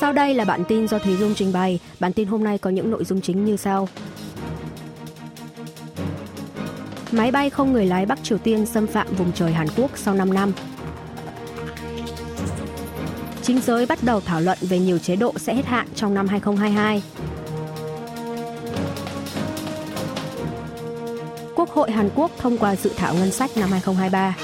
Sau đây là bản tin do Thúy Dung trình bày. Bản tin hôm nay có những nội dung chính như sau. Máy bay không người lái Bắc Triều Tiên xâm phạm vùng trời Hàn Quốc sau 5 năm. Chính giới bắt đầu thảo luận về nhiều chế độ sẽ hết hạn trong năm 2022. Quốc hội Hàn Quốc thông qua dự thảo ngân sách năm 2023.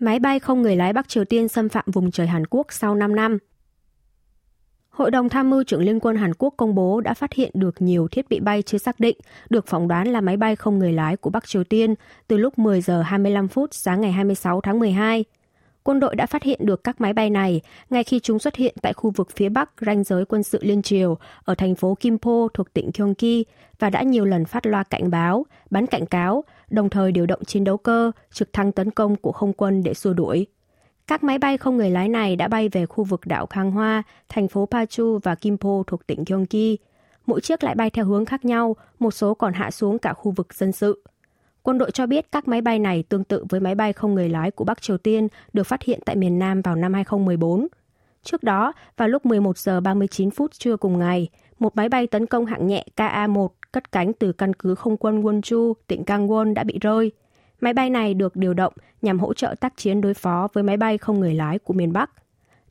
Máy bay không người lái Bắc Triều Tiên xâm phạm vùng trời Hàn Quốc sau 5 năm. Hội đồng tham mưu trưởng Liên quân Hàn Quốc công bố đã phát hiện được nhiều thiết bị bay chưa xác định, được phỏng đoán là máy bay không người lái của Bắc Triều Tiên từ lúc 10 giờ 25 phút sáng ngày 26 tháng 12. Quân đội đã phát hiện được các máy bay này ngay khi chúng xuất hiện tại khu vực phía bắc ranh giới quân sự liên triều ở thành phố Kimpo thuộc tỉnh Gyeonggi và đã nhiều lần phát loa cảnh báo, bắn cảnh cáo, đồng thời điều động chiến đấu cơ, trực thăng tấn công của không quân để xua đuổi. Các máy bay không người lái này đã bay về khu vực đảo Khang Hoa, thành phố Pachu và Kimpo thuộc tỉnh Gyeonggi. Mỗi chiếc lại bay theo hướng khác nhau, một số còn hạ xuống cả khu vực dân sự. Quân đội cho biết các máy bay này tương tự với máy bay không người lái của Bắc Triều Tiên được phát hiện tại miền Nam vào năm 2014. Trước đó, vào lúc 11 giờ 39 phút trưa cùng ngày, một máy bay tấn công hạng nhẹ KA-1 cất cánh từ căn cứ không quân Wonju, tỉnh Gangwon đã bị rơi. Máy bay này được điều động nhằm hỗ trợ tác chiến đối phó với máy bay không người lái của miền Bắc.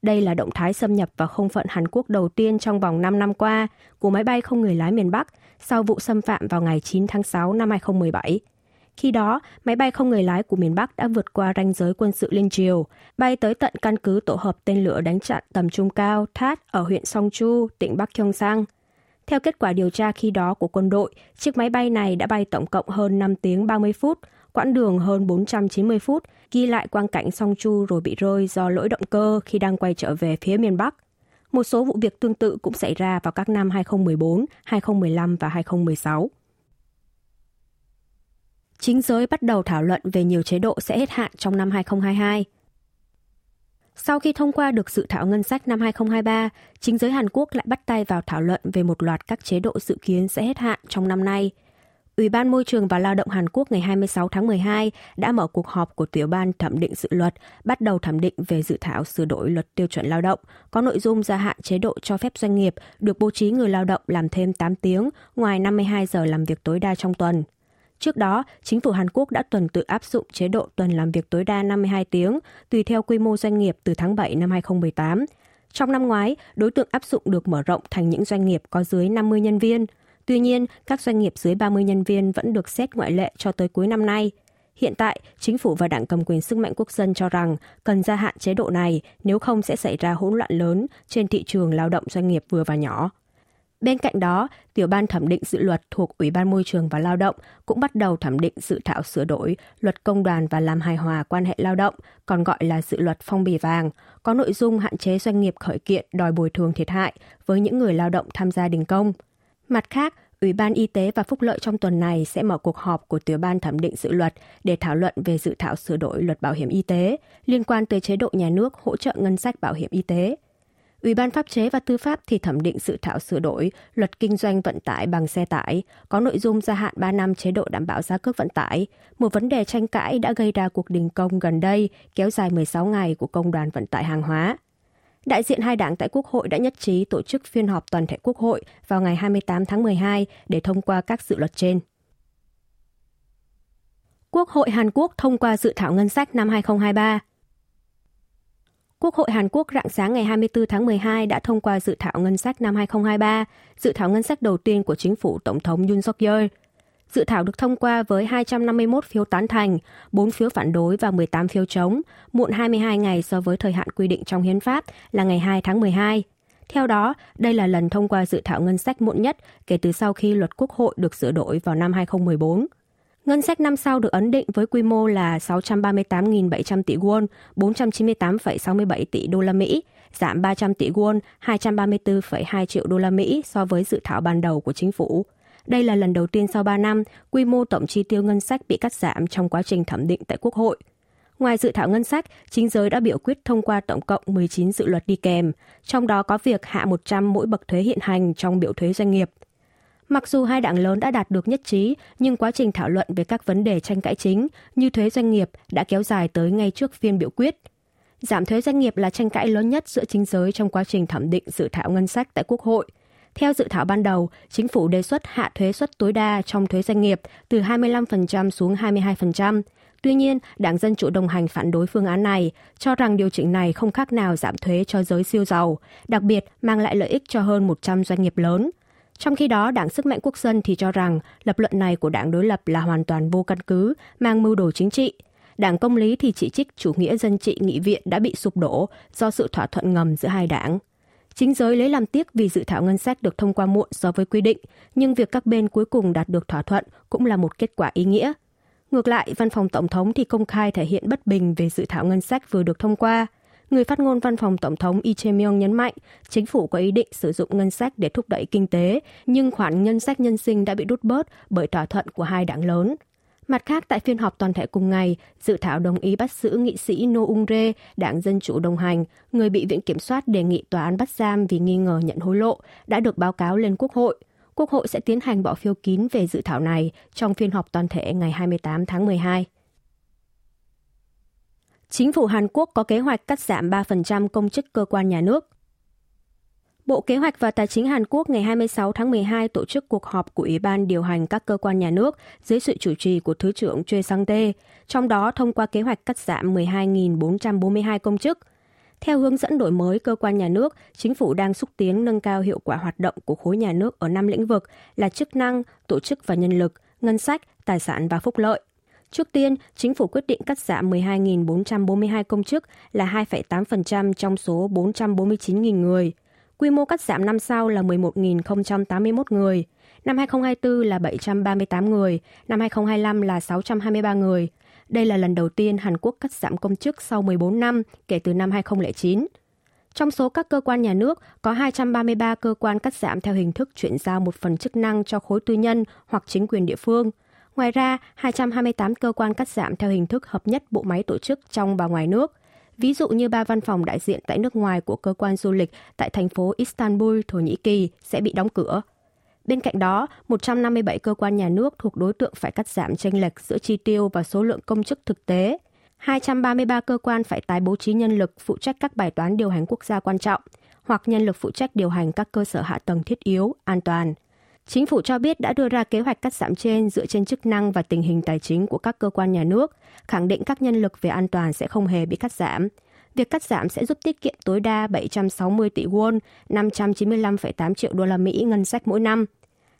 Đây là động thái xâm nhập vào không phận Hàn Quốc đầu tiên trong vòng 5 năm qua của máy bay không người lái miền Bắc sau vụ xâm phạm vào ngày 9 tháng 6 năm 2017. Khi đó, máy bay không người lái của miền Bắc đã vượt qua ranh giới quân sự liên triều, bay tới tận căn cứ tổ hợp tên lửa đánh chặn tầm trung cao THAAD ở huyện Songchu, tỉnh Bắc Gyeongsang. Theo kết quả điều tra khi đó của quân đội, chiếc máy bay này đã bay tổng cộng hơn 5 tiếng 30 phút, quãng đường hơn 490 phút, ghi lại quang cảnh song chu rồi bị rơi do lỗi động cơ khi đang quay trở về phía miền Bắc. Một số vụ việc tương tự cũng xảy ra vào các năm 2014, 2015 và 2016 chính giới bắt đầu thảo luận về nhiều chế độ sẽ hết hạn trong năm 2022. Sau khi thông qua được dự thảo ngân sách năm 2023, chính giới Hàn Quốc lại bắt tay vào thảo luận về một loạt các chế độ dự kiến sẽ hết hạn trong năm nay. Ủy ban Môi trường và Lao động Hàn Quốc ngày 26 tháng 12 đã mở cuộc họp của tiểu ban thẩm định dự luật, bắt đầu thẩm định về dự thảo sửa đổi luật tiêu chuẩn lao động, có nội dung gia hạn chế độ cho phép doanh nghiệp được bố trí người lao động làm thêm 8 tiếng ngoài 52 giờ làm việc tối đa trong tuần. Trước đó, chính phủ Hàn Quốc đã tuần tự áp dụng chế độ tuần làm việc tối đa 52 tiếng, tùy theo quy mô doanh nghiệp từ tháng 7 năm 2018. Trong năm ngoái, đối tượng áp dụng được mở rộng thành những doanh nghiệp có dưới 50 nhân viên. Tuy nhiên, các doanh nghiệp dưới 30 nhân viên vẫn được xét ngoại lệ cho tới cuối năm nay. Hiện tại, chính phủ và đảng cầm quyền sức mạnh quốc dân cho rằng cần gia hạn chế độ này nếu không sẽ xảy ra hỗn loạn lớn trên thị trường lao động doanh nghiệp vừa và nhỏ. Bên cạnh đó, Tiểu ban thẩm định dự luật thuộc Ủy ban Môi trường và Lao động cũng bắt đầu thẩm định dự thảo sửa đổi luật công đoàn và làm hài hòa quan hệ lao động, còn gọi là dự luật phong bì vàng, có nội dung hạn chế doanh nghiệp khởi kiện đòi bồi thường thiệt hại với những người lao động tham gia đình công. Mặt khác, Ủy ban Y tế và Phúc lợi trong tuần này sẽ mở cuộc họp của tiểu ban thẩm định dự luật để thảo luận về dự thảo sửa đổi luật bảo hiểm y tế liên quan tới chế độ nhà nước hỗ trợ ngân sách bảo hiểm y tế. Ủy ban Pháp chế và Tư pháp thì thẩm định dự thảo sửa đổi luật kinh doanh vận tải bằng xe tải, có nội dung gia hạn 3 năm chế độ đảm bảo giá cước vận tải, một vấn đề tranh cãi đã gây ra cuộc đình công gần đây kéo dài 16 ngày của Công đoàn Vận tải Hàng hóa. Đại diện hai đảng tại Quốc hội đã nhất trí tổ chức phiên họp toàn thể Quốc hội vào ngày 28 tháng 12 để thông qua các dự luật trên. Quốc hội Hàn Quốc thông qua dự thảo ngân sách năm 2023. Quốc hội Hàn Quốc rạng sáng ngày 24 tháng 12 đã thông qua dự thảo ngân sách năm 2023, dự thảo ngân sách đầu tiên của chính phủ Tổng thống Yoon suk yeol Dự thảo được thông qua với 251 phiếu tán thành, 4 phiếu phản đối và 18 phiếu chống, muộn 22 ngày so với thời hạn quy định trong hiến pháp là ngày 2 tháng 12. Theo đó, đây là lần thông qua dự thảo ngân sách muộn nhất kể từ sau khi luật quốc hội được sửa đổi vào năm 2014. Ngân sách năm sau được ấn định với quy mô là 638.700 tỷ won, 498,67 tỷ đô la Mỹ, giảm 300 tỷ won, 234,2 triệu đô la Mỹ so với dự thảo ban đầu của chính phủ. Đây là lần đầu tiên sau 3 năm, quy mô tổng chi tiêu ngân sách bị cắt giảm trong quá trình thẩm định tại Quốc hội. Ngoài dự thảo ngân sách, chính giới đã biểu quyết thông qua tổng cộng 19 dự luật đi kèm, trong đó có việc hạ 100 mỗi bậc thuế hiện hành trong biểu thuế doanh nghiệp. Mặc dù hai đảng lớn đã đạt được nhất trí, nhưng quá trình thảo luận về các vấn đề tranh cãi chính như thuế doanh nghiệp đã kéo dài tới ngay trước phiên biểu quyết. Giảm thuế doanh nghiệp là tranh cãi lớn nhất giữa chính giới trong quá trình thẩm định dự thảo ngân sách tại Quốc hội. Theo dự thảo ban đầu, chính phủ đề xuất hạ thuế suất tối đa trong thuế doanh nghiệp từ 25% xuống 22%. Tuy nhiên, Đảng Dân Chủ đồng hành phản đối phương án này, cho rằng điều chỉnh này không khác nào giảm thuế cho giới siêu giàu, đặc biệt mang lại lợi ích cho hơn 100 doanh nghiệp lớn. Trong khi đó, Đảng Sức mạnh Quốc dân thì cho rằng lập luận này của đảng đối lập là hoàn toàn vô căn cứ, mang mưu đồ chính trị. Đảng Công lý thì chỉ trích chủ nghĩa dân trị nghị viện đã bị sụp đổ do sự thỏa thuận ngầm giữa hai đảng. Chính giới lấy làm tiếc vì dự thảo ngân sách được thông qua muộn so với quy định, nhưng việc các bên cuối cùng đạt được thỏa thuận cũng là một kết quả ý nghĩa. Ngược lại, văn phòng tổng thống thì công khai thể hiện bất bình về dự thảo ngân sách vừa được thông qua. Người phát ngôn văn phòng tổng thống Lee Jae-myung nhấn mạnh, chính phủ có ý định sử dụng ngân sách để thúc đẩy kinh tế, nhưng khoản ngân sách nhân sinh đã bị rút bớt bởi thỏa thuận của hai đảng lớn. Mặt khác, tại phiên họp toàn thể cùng ngày, dự thảo đồng ý bắt giữ nghị sĩ No Ung Re, đảng Dân Chủ đồng hành, người bị Viện Kiểm soát đề nghị tòa án bắt giam vì nghi ngờ nhận hối lộ, đã được báo cáo lên Quốc hội. Quốc hội sẽ tiến hành bỏ phiếu kín về dự thảo này trong phiên họp toàn thể ngày 28 tháng 12. Chính phủ Hàn Quốc có kế hoạch cắt giảm 3% công chức cơ quan nhà nước. Bộ Kế hoạch và Tài chính Hàn Quốc ngày 26 tháng 12 tổ chức cuộc họp của Ủy ban điều hành các cơ quan nhà nước dưới sự chủ trì của Thứ trưởng Choi Sang-tae, trong đó thông qua kế hoạch cắt giảm 12.442 công chức. Theo hướng dẫn đổi mới cơ quan nhà nước, chính phủ đang xúc tiến nâng cao hiệu quả hoạt động của khối nhà nước ở năm lĩnh vực là chức năng, tổ chức và nhân lực, ngân sách, tài sản và phúc lợi. Trước tiên, chính phủ quyết định cắt giảm 12.442 công chức là 2,8% trong số 449.000 người. Quy mô cắt giảm năm sau là 11.081 người. Năm 2024 là 738 người, năm 2025 là 623 người. Đây là lần đầu tiên Hàn Quốc cắt giảm công chức sau 14 năm kể từ năm 2009. Trong số các cơ quan nhà nước, có 233 cơ quan cắt giảm theo hình thức chuyển giao một phần chức năng cho khối tư nhân hoặc chính quyền địa phương. Ngoài ra, 228 cơ quan cắt giảm theo hình thức hợp nhất bộ máy tổ chức trong và ngoài nước. Ví dụ như ba văn phòng đại diện tại nước ngoài của cơ quan du lịch tại thành phố Istanbul, Thổ Nhĩ Kỳ sẽ bị đóng cửa. Bên cạnh đó, 157 cơ quan nhà nước thuộc đối tượng phải cắt giảm chênh lệch giữa chi tiêu và số lượng công chức thực tế. 233 cơ quan phải tái bố trí nhân lực phụ trách các bài toán điều hành quốc gia quan trọng hoặc nhân lực phụ trách điều hành các cơ sở hạ tầng thiết yếu, an toàn. Chính phủ cho biết đã đưa ra kế hoạch cắt giảm trên dựa trên chức năng và tình hình tài chính của các cơ quan nhà nước, khẳng định các nhân lực về an toàn sẽ không hề bị cắt giảm. Việc cắt giảm sẽ giúp tiết kiệm tối đa 760 tỷ won, 595,8 triệu đô la Mỹ ngân sách mỗi năm.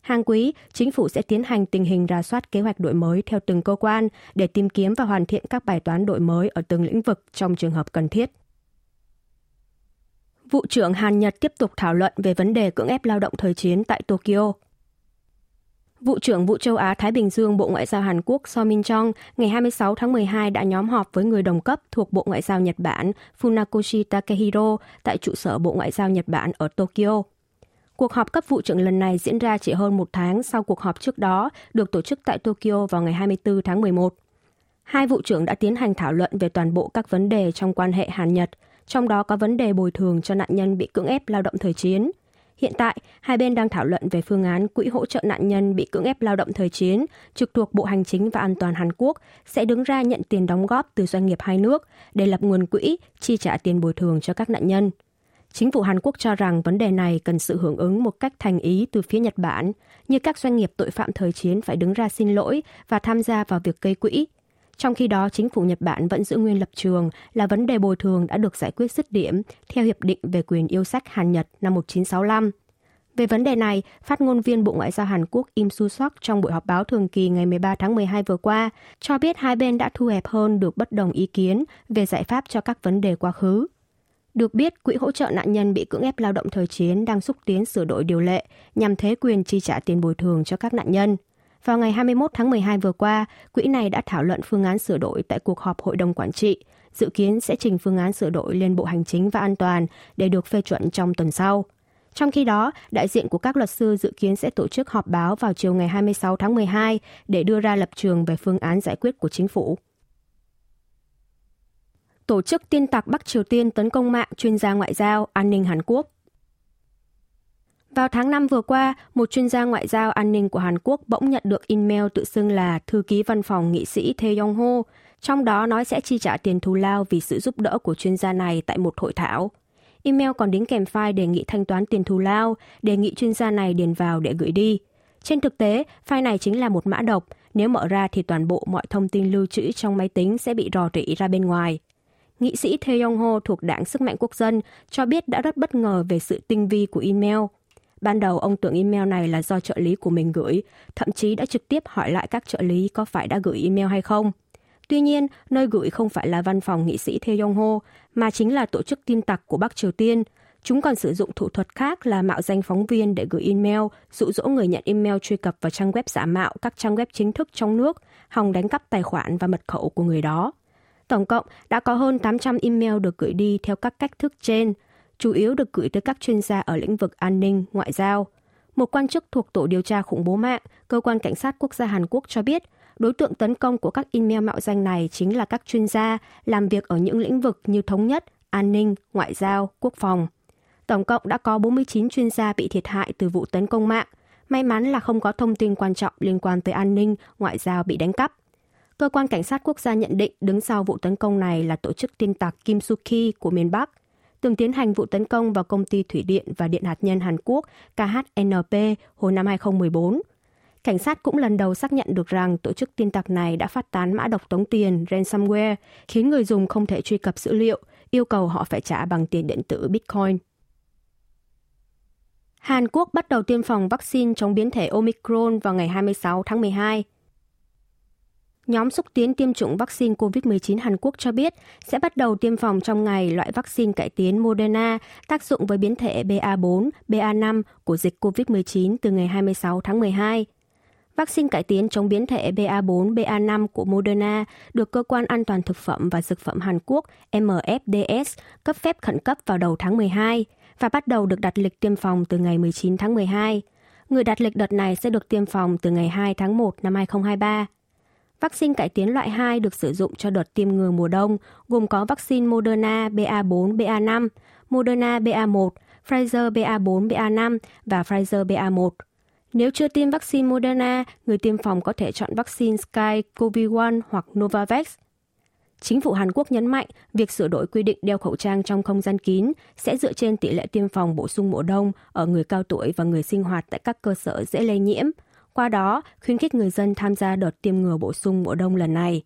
Hàng quý, chính phủ sẽ tiến hành tình hình rà soát kế hoạch đổi mới theo từng cơ quan để tìm kiếm và hoàn thiện các bài toán đổi mới ở từng lĩnh vực trong trường hợp cần thiết. Vụ trưởng Hàn Nhật tiếp tục thảo luận về vấn đề cưỡng ép lao động thời chiến tại Tokyo. Vụ trưởng Vụ châu Á Thái Bình Dương Bộ Ngoại giao Hàn Quốc So Min Chong ngày 26 tháng 12 đã nhóm họp với người đồng cấp thuộc Bộ Ngoại giao Nhật Bản Funakoshi Takehiro tại trụ sở Bộ Ngoại giao Nhật Bản ở Tokyo. Cuộc họp cấp vụ trưởng lần này diễn ra chỉ hơn một tháng sau cuộc họp trước đó được tổ chức tại Tokyo vào ngày 24 tháng 11. Hai vụ trưởng đã tiến hành thảo luận về toàn bộ các vấn đề trong quan hệ Hàn-Nhật, trong đó có vấn đề bồi thường cho nạn nhân bị cưỡng ép lao động thời chiến. Hiện tại, hai bên đang thảo luận về phương án quỹ hỗ trợ nạn nhân bị cưỡng ép lao động thời chiến, trực thuộc Bộ Hành chính và An toàn Hàn Quốc sẽ đứng ra nhận tiền đóng góp từ doanh nghiệp hai nước để lập nguồn quỹ, chi trả tiền bồi thường cho các nạn nhân. Chính phủ Hàn Quốc cho rằng vấn đề này cần sự hưởng ứng một cách thành ý từ phía Nhật Bản, như các doanh nghiệp tội phạm thời chiến phải đứng ra xin lỗi và tham gia vào việc gây quỹ. Trong khi đó, chính phủ Nhật Bản vẫn giữ nguyên lập trường là vấn đề bồi thường đã được giải quyết dứt điểm theo Hiệp định về quyền yêu sách Hàn-Nhật năm 1965. Về vấn đề này, phát ngôn viên Bộ Ngoại giao Hàn Quốc Im Su Sok trong buổi họp báo thường kỳ ngày 13 tháng 12 vừa qua cho biết hai bên đã thu hẹp hơn được bất đồng ý kiến về giải pháp cho các vấn đề quá khứ. Được biết, Quỹ hỗ trợ nạn nhân bị cưỡng ép lao động thời chiến đang xúc tiến sửa đổi điều lệ nhằm thế quyền chi trả tiền bồi thường cho các nạn nhân. Vào ngày 21 tháng 12 vừa qua, quỹ này đã thảo luận phương án sửa đổi tại cuộc họp Hội đồng Quản trị, dự kiến sẽ trình phương án sửa đổi lên Bộ Hành chính và An toàn để được phê chuẩn trong tuần sau. Trong khi đó, đại diện của các luật sư dự kiến sẽ tổ chức họp báo vào chiều ngày 26 tháng 12 để đưa ra lập trường về phương án giải quyết của chính phủ. tổ chức tin tặc Bắc Triều Tiên tấn công mạng chuyên gia ngoại giao an ninh Hàn Quốc. Vào tháng 5 vừa qua, một chuyên gia ngoại giao an ninh của Hàn Quốc bỗng nhận được email tự xưng là thư ký văn phòng nghị sĩ Thê Yong Ho, trong đó nói sẽ chi trả tiền thù lao vì sự giúp đỡ của chuyên gia này tại một hội thảo. Email còn đính kèm file đề nghị thanh toán tiền thù lao, đề nghị chuyên gia này điền vào để gửi đi. Trên thực tế, file này chính là một mã độc, nếu mở ra thì toàn bộ mọi thông tin lưu trữ trong máy tính sẽ bị rò rỉ ra bên ngoài. Nghị sĩ Thê Yong Ho thuộc Đảng Sức mạnh Quốc dân cho biết đã rất bất ngờ về sự tinh vi của email. Ban đầu ông tưởng email này là do trợ lý của mình gửi, thậm chí đã trực tiếp hỏi lại các trợ lý có phải đã gửi email hay không. Tuy nhiên, nơi gửi không phải là văn phòng nghị sĩ Tae Yong Ho, mà chính là tổ chức tin tặc của Bắc Triều Tiên. Chúng còn sử dụng thủ thuật khác là mạo danh phóng viên để gửi email, dụ dỗ người nhận email truy cập vào trang web giả mạo các trang web chính thức trong nước, hòng đánh cắp tài khoản và mật khẩu của người đó. Tổng cộng đã có hơn 800 email được gửi đi theo các cách thức trên, chủ yếu được gửi tới các chuyên gia ở lĩnh vực an ninh, ngoại giao. Một quan chức thuộc Tổ điều tra khủng bố mạng, Cơ quan Cảnh sát Quốc gia Hàn Quốc cho biết, đối tượng tấn công của các email mạo danh này chính là các chuyên gia làm việc ở những lĩnh vực như thống nhất, an ninh, ngoại giao, quốc phòng. Tổng cộng đã có 49 chuyên gia bị thiệt hại từ vụ tấn công mạng. May mắn là không có thông tin quan trọng liên quan tới an ninh, ngoại giao bị đánh cắp. Cơ quan Cảnh sát Quốc gia nhận định đứng sau vụ tấn công này là tổ chức tin tặc Kim Suki của miền Bắc, từng tiến hành vụ tấn công vào công ty thủy điện và điện hạt nhân Hàn Quốc KHNP hồi năm 2014. Cảnh sát cũng lần đầu xác nhận được rằng tổ chức tin tặc này đã phát tán mã độc tống tiền ransomware, khiến người dùng không thể truy cập dữ liệu, yêu cầu họ phải trả bằng tiền điện tử Bitcoin. Hàn Quốc bắt đầu tiêm phòng vaccine chống biến thể Omicron vào ngày 26 tháng 12. Nhóm xúc tiến tiêm chủng vaccine COVID-19 Hàn Quốc cho biết sẽ bắt đầu tiêm phòng trong ngày loại vaccine cải tiến Moderna tác dụng với biến thể BA4, BA5 của dịch COVID-19 từ ngày 26 tháng 12. Vaccine cải tiến chống biến thể BA4, BA5 của Moderna được Cơ quan An toàn Thực phẩm và Dược phẩm Hàn Quốc MFDS cấp phép khẩn cấp vào đầu tháng 12 và bắt đầu được đặt lịch tiêm phòng từ ngày 19 tháng 12. Người đặt lịch đợt này sẽ được tiêm phòng từ ngày 2 tháng 1 năm 2023. Vaccine cải tiến loại 2 được sử dụng cho đợt tiêm ngừa mùa đông, gồm có vaccine Moderna BA4, BA5, Moderna BA1, Pfizer BA4, BA5 và Pfizer BA1. Nếu chưa tiêm vaccine Moderna, người tiêm phòng có thể chọn vaccine Sky COVID-1 hoặc Novavax. Chính phủ Hàn Quốc nhấn mạnh việc sửa đổi quy định đeo khẩu trang trong không gian kín sẽ dựa trên tỷ lệ tiêm phòng bổ sung mùa đông ở người cao tuổi và người sinh hoạt tại các cơ sở dễ lây nhiễm – qua đó khuyến khích người dân tham gia đợt tiêm ngừa bổ sung mùa đông lần này.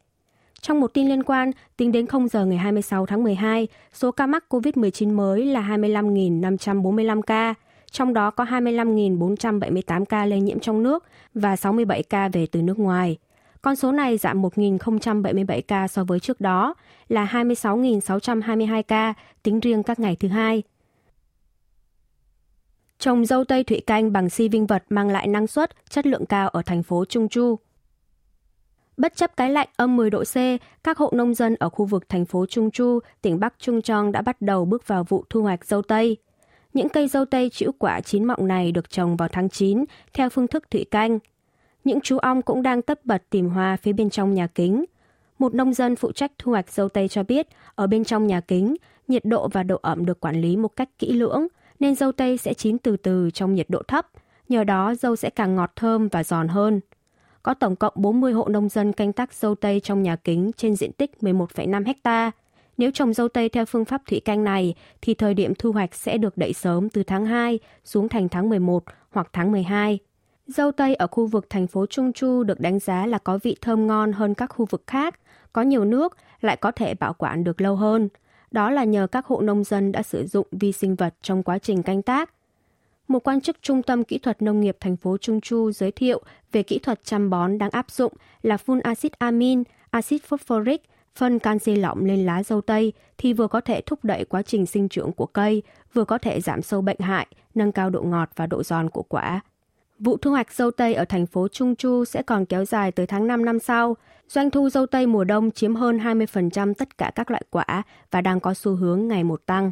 Trong một tin liên quan, tính đến 0 giờ ngày 26 tháng 12, số ca mắc COVID-19 mới là 25.545 ca, trong đó có 25.478 ca lây nhiễm trong nước và 67 ca về từ nước ngoài. Con số này giảm 1.077 ca so với trước đó, là 26.622 ca tính riêng các ngày thứ hai. Trồng dâu tây thủy canh bằng si vinh vật mang lại năng suất, chất lượng cao ở thành phố Trung Chu. Bất chấp cái lạnh âm 10 độ C, các hộ nông dân ở khu vực thành phố Trung Chu, tỉnh Bắc Trung Trong đã bắt đầu bước vào vụ thu hoạch dâu tây. Những cây dâu tây chịu quả chín mọng này được trồng vào tháng 9 theo phương thức thủy canh. Những chú ong cũng đang tất bật tìm hoa phía bên trong nhà kính. Một nông dân phụ trách thu hoạch dâu tây cho biết, ở bên trong nhà kính, nhiệt độ và độ ẩm được quản lý một cách kỹ lưỡng – nên dâu tây sẽ chín từ từ trong nhiệt độ thấp, nhờ đó dâu sẽ càng ngọt thơm và giòn hơn. Có tổng cộng 40 hộ nông dân canh tác dâu tây trong nhà kính trên diện tích 11,5 hecta. Nếu trồng dâu tây theo phương pháp thủy canh này, thì thời điểm thu hoạch sẽ được đẩy sớm từ tháng 2 xuống thành tháng 11 hoặc tháng 12. Dâu tây ở khu vực thành phố Trung Chu được đánh giá là có vị thơm ngon hơn các khu vực khác, có nhiều nước, lại có thể bảo quản được lâu hơn – đó là nhờ các hộ nông dân đã sử dụng vi sinh vật trong quá trình canh tác. Một quan chức Trung tâm Kỹ thuật Nông nghiệp thành phố Trung Chu giới thiệu về kỹ thuật chăm bón đang áp dụng là phun axit amin, axit phosphoric, phân canxi lỏng lên lá dâu tây thì vừa có thể thúc đẩy quá trình sinh trưởng của cây, vừa có thể giảm sâu bệnh hại, nâng cao độ ngọt và độ giòn của quả. Vụ thu hoạch dâu tây ở thành phố Trung Chu sẽ còn kéo dài tới tháng 5 năm sau. Doanh thu dâu tây mùa đông chiếm hơn 20% tất cả các loại quả và đang có xu hướng ngày một tăng.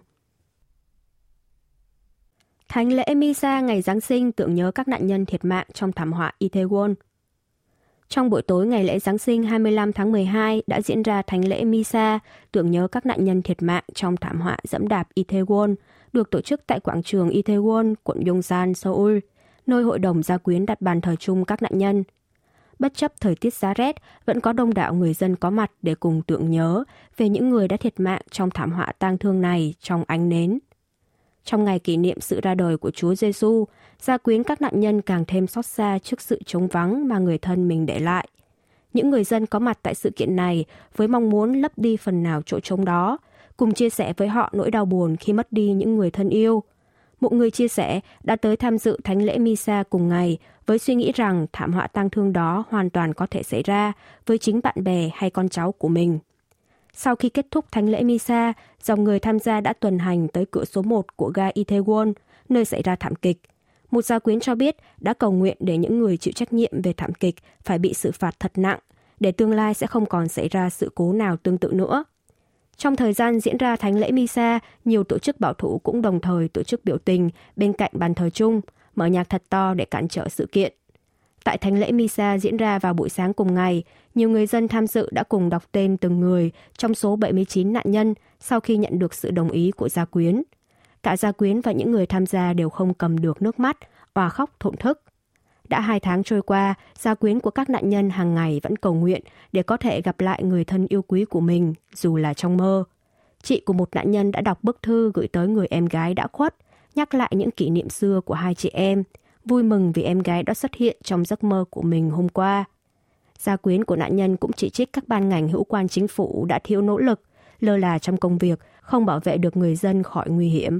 Thánh lễ Misa ngày Giáng sinh tưởng nhớ các nạn nhân thiệt mạng trong thảm họa Itaewon. Trong buổi tối ngày lễ Giáng sinh 25 tháng 12 đã diễn ra thánh lễ Misa, tưởng nhớ các nạn nhân thiệt mạng trong thảm họa dẫm đạp Itaewon, được tổ chức tại quảng trường Itaewon, quận Yongsan, Seoul, nơi hội đồng gia quyến đặt bàn thờ chung các nạn nhân. Bất chấp thời tiết giá rét, vẫn có đông đảo người dân có mặt để cùng tưởng nhớ về những người đã thiệt mạng trong thảm họa tang thương này trong ánh nến. Trong ngày kỷ niệm sự ra đời của Chúa Giêsu, gia quyến các nạn nhân càng thêm xót xa trước sự trống vắng mà người thân mình để lại. Những người dân có mặt tại sự kiện này với mong muốn lấp đi phần nào chỗ trống đó, cùng chia sẻ với họ nỗi đau buồn khi mất đi những người thân yêu. Một người chia sẻ đã tới tham dự thánh lễ Misa cùng ngày với suy nghĩ rằng thảm họa tang thương đó hoàn toàn có thể xảy ra với chính bạn bè hay con cháu của mình. Sau khi kết thúc thánh lễ Misa, dòng người tham gia đã tuần hành tới cửa số 1 của ga Itaewon, nơi xảy ra thảm kịch. Một gia quyến cho biết đã cầu nguyện để những người chịu trách nhiệm về thảm kịch phải bị xử phạt thật nặng, để tương lai sẽ không còn xảy ra sự cố nào tương tự nữa. Trong thời gian diễn ra thánh lễ Misa, nhiều tổ chức bảo thủ cũng đồng thời tổ chức biểu tình bên cạnh bàn thờ chung, mở nhạc thật to để cản trở sự kiện. Tại thánh lễ Misa diễn ra vào buổi sáng cùng ngày, nhiều người dân tham dự đã cùng đọc tên từng người trong số 79 nạn nhân sau khi nhận được sự đồng ý của gia quyến. Cả gia quyến và những người tham gia đều không cầm được nước mắt, òa khóc thổn thức. Đã hai tháng trôi qua, gia quyến của các nạn nhân hàng ngày vẫn cầu nguyện để có thể gặp lại người thân yêu quý của mình, dù là trong mơ. Chị của một nạn nhân đã đọc bức thư gửi tới người em gái đã khuất, nhắc lại những kỷ niệm xưa của hai chị em, vui mừng vì em gái đã xuất hiện trong giấc mơ của mình hôm qua. Gia quyến của nạn nhân cũng chỉ trích các ban ngành hữu quan chính phủ đã thiếu nỗ lực, lơ là trong công việc, không bảo vệ được người dân khỏi nguy hiểm.